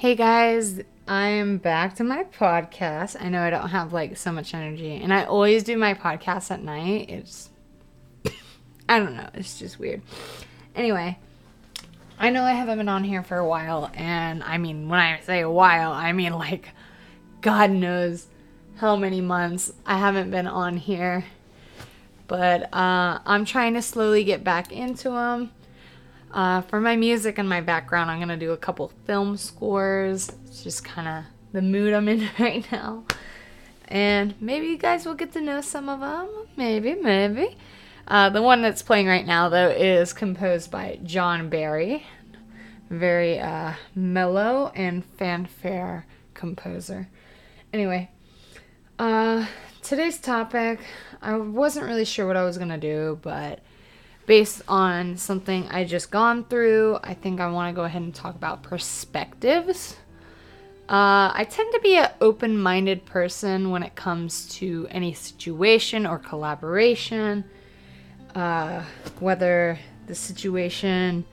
Hey guys, I'm back to my podcast. I know I don't have like so much energy, and I always do my podcast at night. It's, I don't know, it's just weird. Anyway, I know I haven't been on here for a while, and I mean, when I say a while, I mean like, God knows how many months I haven't been on here. But uh, I'm trying to slowly get back into them. Uh, for my music and my background, I'm gonna do a couple film scores. It's just kind of the mood I'm in right now. And maybe you guys will get to know some of them. Maybe, maybe. Uh, the one that's playing right now, though, is composed by John Barry. Very uh, mellow and fanfare composer. Anyway, uh, today's topic, I wasn't really sure what I was gonna do, but based on something I just gone through, I think I want to go ahead and talk about perspectives. Uh, I tend to be an open minded person when it comes to any situation or collaboration, uh, whether the situation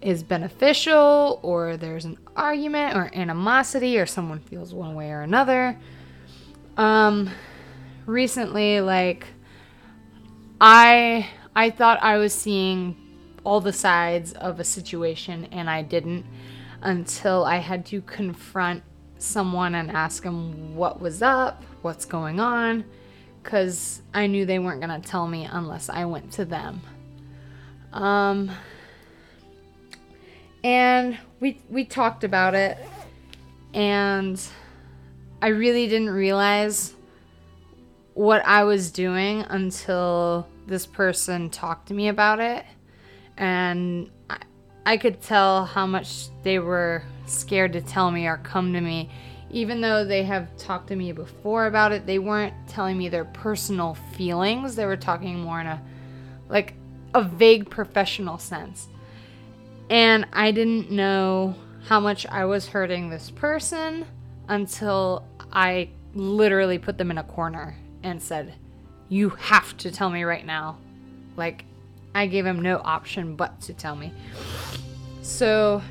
is beneficial or there's an argument or animosity or someone feels one way or another. Um, recently, like, I I thought I was seeing all the sides of a situation and I didn't until I had to confront someone and ask them what was up, what's going on, because I knew they weren't going to tell me unless I went to them. Um, and we we talked about it, and I really didn't realize what I was doing until this person talked to me about it. And I, I could tell how much they were scared to tell me or come to me. Even though they have talked to me before about it, they weren't telling me their personal feelings. They were talking more in a like a vague professional sense. And I didn't know how much I was hurting this person until I literally put them in a corner and said, You have to tell me right now. Like, I gave him no option but to tell me. So,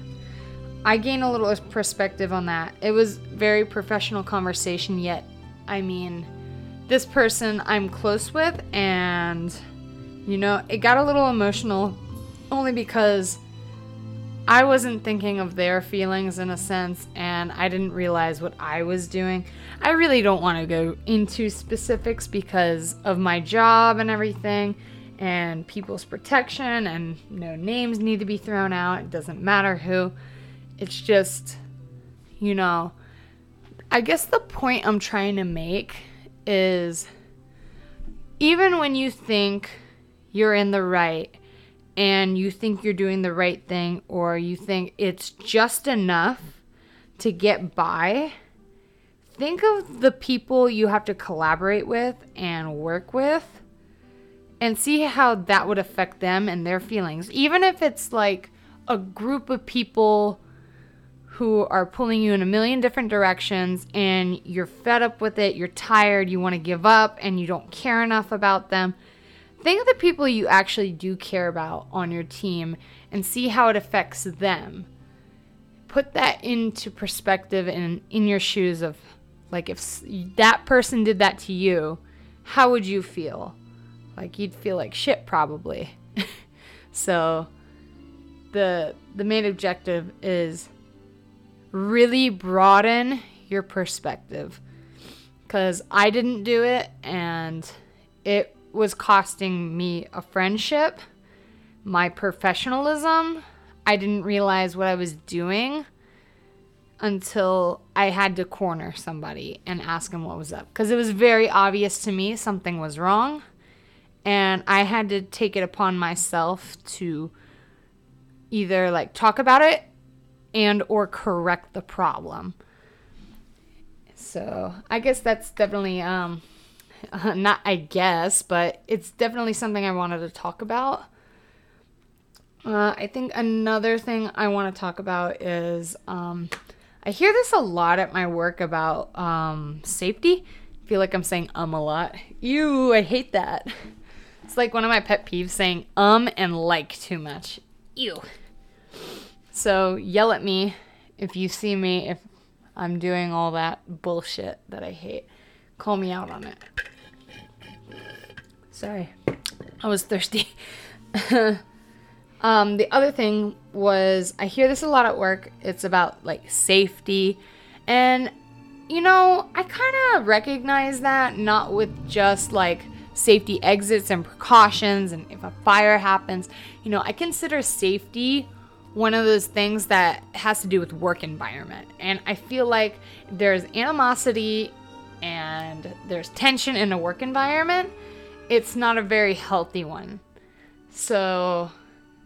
I gained a little perspective on that. It was very professional conversation, yet, I mean, this person I'm close with, and, you know, it got a little emotional only because I wasn't thinking of their feelings in a sense, and I didn't realize what I was doing. I really don't want to go into specifics because of my job and everything, and people's protection, and no names need to be thrown out. It doesn't matter who. It's just, you know, I guess the point I'm trying to make is even when you think you're in the right, and you think you're doing the right thing or you think it's just enough to get by, think of the people you have to collaborate with and work with and see how that would affect them and their feelings. Even if it's like a group of people who are pulling you in a million different directions and you're fed up with it, you're tired, you want to give up, and you don't care enough about them think of the people you actually do care about on your team and see how it affects them. Put that into perspective and in your shoes of like if that person did that to you, how would you feel? Like you'd feel like shit probably. so the the main objective is really broaden your perspective cuz I didn't do it and it was costing me a friendship, my professionalism. I didn't realize what I was doing until I had to corner somebody and ask them what was up. Because it was very obvious to me something was wrong. And I had to take it upon myself to either like talk about it and or correct the problem. So I guess that's definitely um not I guess, but it's definitely something I wanted to talk about. Uh, I think another thing I want to talk about is um, I hear this a lot at my work about um, safety. I feel like I'm saying um a lot. Ew, I hate that. It's like one of my pet peeves saying um and like too much. Ew. So yell at me if you see me, if I'm doing all that bullshit that I hate, call me out on it. Sorry, I was thirsty. um, the other thing was I hear this a lot at work. It's about like safety. And, you know, I kind of recognize that not with just like safety exits and precautions and if a fire happens. You know, I consider safety one of those things that has to do with work environment. And I feel like there's animosity and there's tension in a work environment. It's not a very healthy one. So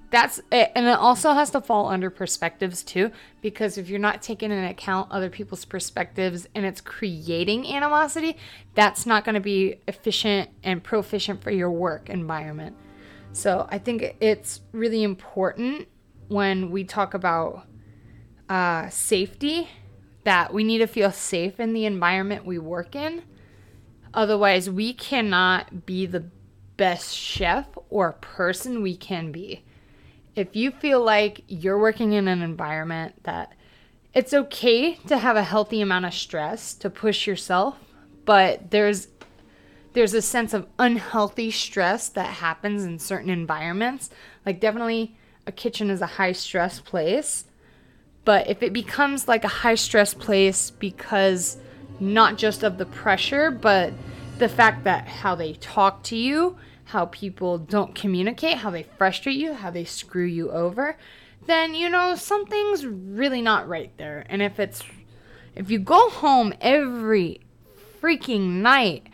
that's it. And it also has to fall under perspectives too, because if you're not taking into account other people's perspectives and it's creating animosity, that's not going to be efficient and proficient for your work environment. So I think it's really important when we talk about uh, safety that we need to feel safe in the environment we work in. Otherwise, we cannot be the best chef or person we can be. If you feel like you're working in an environment that it's okay to have a healthy amount of stress to push yourself, but there's there's a sense of unhealthy stress that happens in certain environments. Like definitely a kitchen is a high stress place. But if it becomes like a high stress place because not just of the pressure, but the fact that how they talk to you, how people don't communicate, how they frustrate you, how they screw you over, then you know something's really not right there. And if it's if you go home every freaking night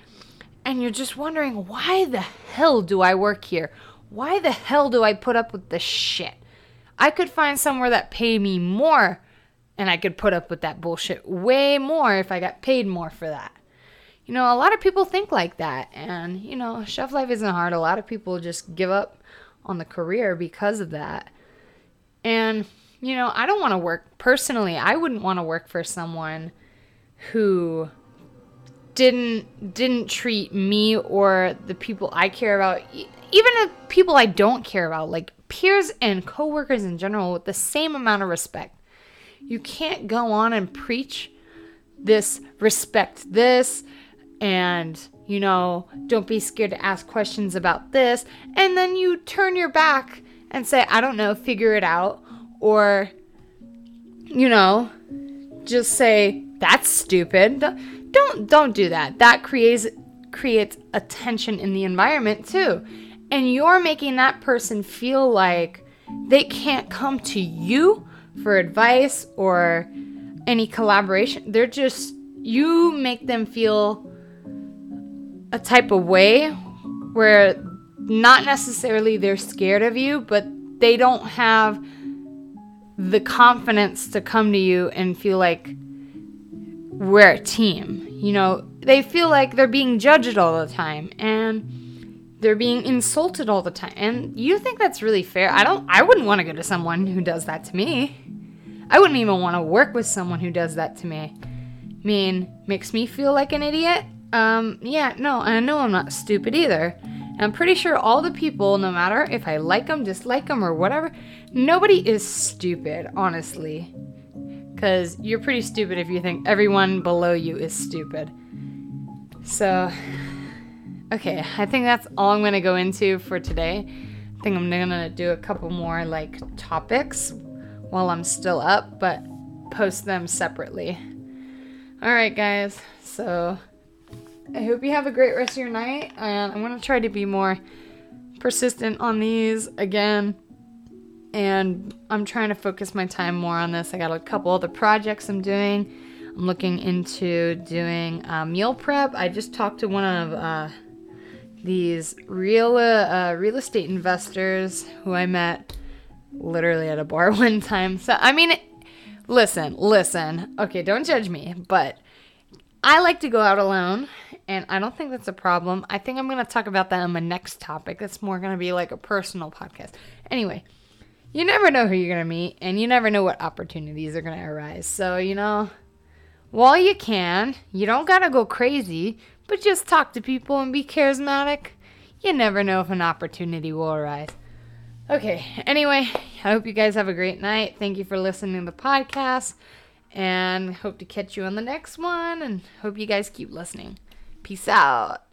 and you're just wondering why the hell do I work here? why the hell do I put up with this shit? I could find somewhere that pay me more and I could put up with that bullshit way more if I got paid more for that. You know, a lot of people think like that. And, you know, chef life isn't hard. A lot of people just give up on the career because of that. And, you know, I don't want to work personally, I wouldn't want to work for someone who didn't didn't treat me or the people I care about even the people I don't care about, like peers and coworkers in general, with the same amount of respect. You can't go on and preach this, respect this, and, you know, don't be scared to ask questions about this, and then you turn your back and say, I don't know, figure it out, or, you know, just say, that's stupid. Don't don't do that. That creates creates a tension in the environment too and you're making that person feel like they can't come to you for advice or any collaboration. They're just, you make them feel a type of way where not necessarily they're scared of you, but they don't have the confidence to come to you and feel like we're a team. You know, they feel like they're being judged all the time. And they're being insulted all the time. And you think that's really fair? I don't I wouldn't want to go to someone who does that to me. I wouldn't even want to work with someone who does that to me. I mean, makes me feel like an idiot? Um, yeah, no, I know I'm not stupid either. I'm pretty sure all the people, no matter if I like them, dislike them, or whatever, nobody is stupid, honestly. Because you're pretty stupid if you think everyone below you is stupid. So, Okay, I think that's all I'm gonna go into for today. I think I'm gonna do a couple more like topics while I'm still up, but post them separately. Alright, guys, so I hope you have a great rest of your night, and I'm gonna try to be more persistent on these again. And I'm trying to focus my time more on this. I got a couple other projects I'm doing. I'm looking into doing uh, meal prep. I just talked to one of uh, these real uh, real estate investors who I met literally at a bar one time. So I mean, listen, listen. Okay, don't judge me, but I like to go out alone, and I don't think that's a problem. I think I'm gonna talk about that on my next topic. That's more gonna be like a personal podcast. Anyway. You never know who you're going to meet, and you never know what opportunities are going to arise. So, you know, while you can, you don't got to go crazy, but just talk to people and be charismatic. You never know if an opportunity will arise. Okay, anyway, I hope you guys have a great night. Thank you for listening to the podcast. And hope to catch you on the next one. And hope you guys keep listening. Peace out.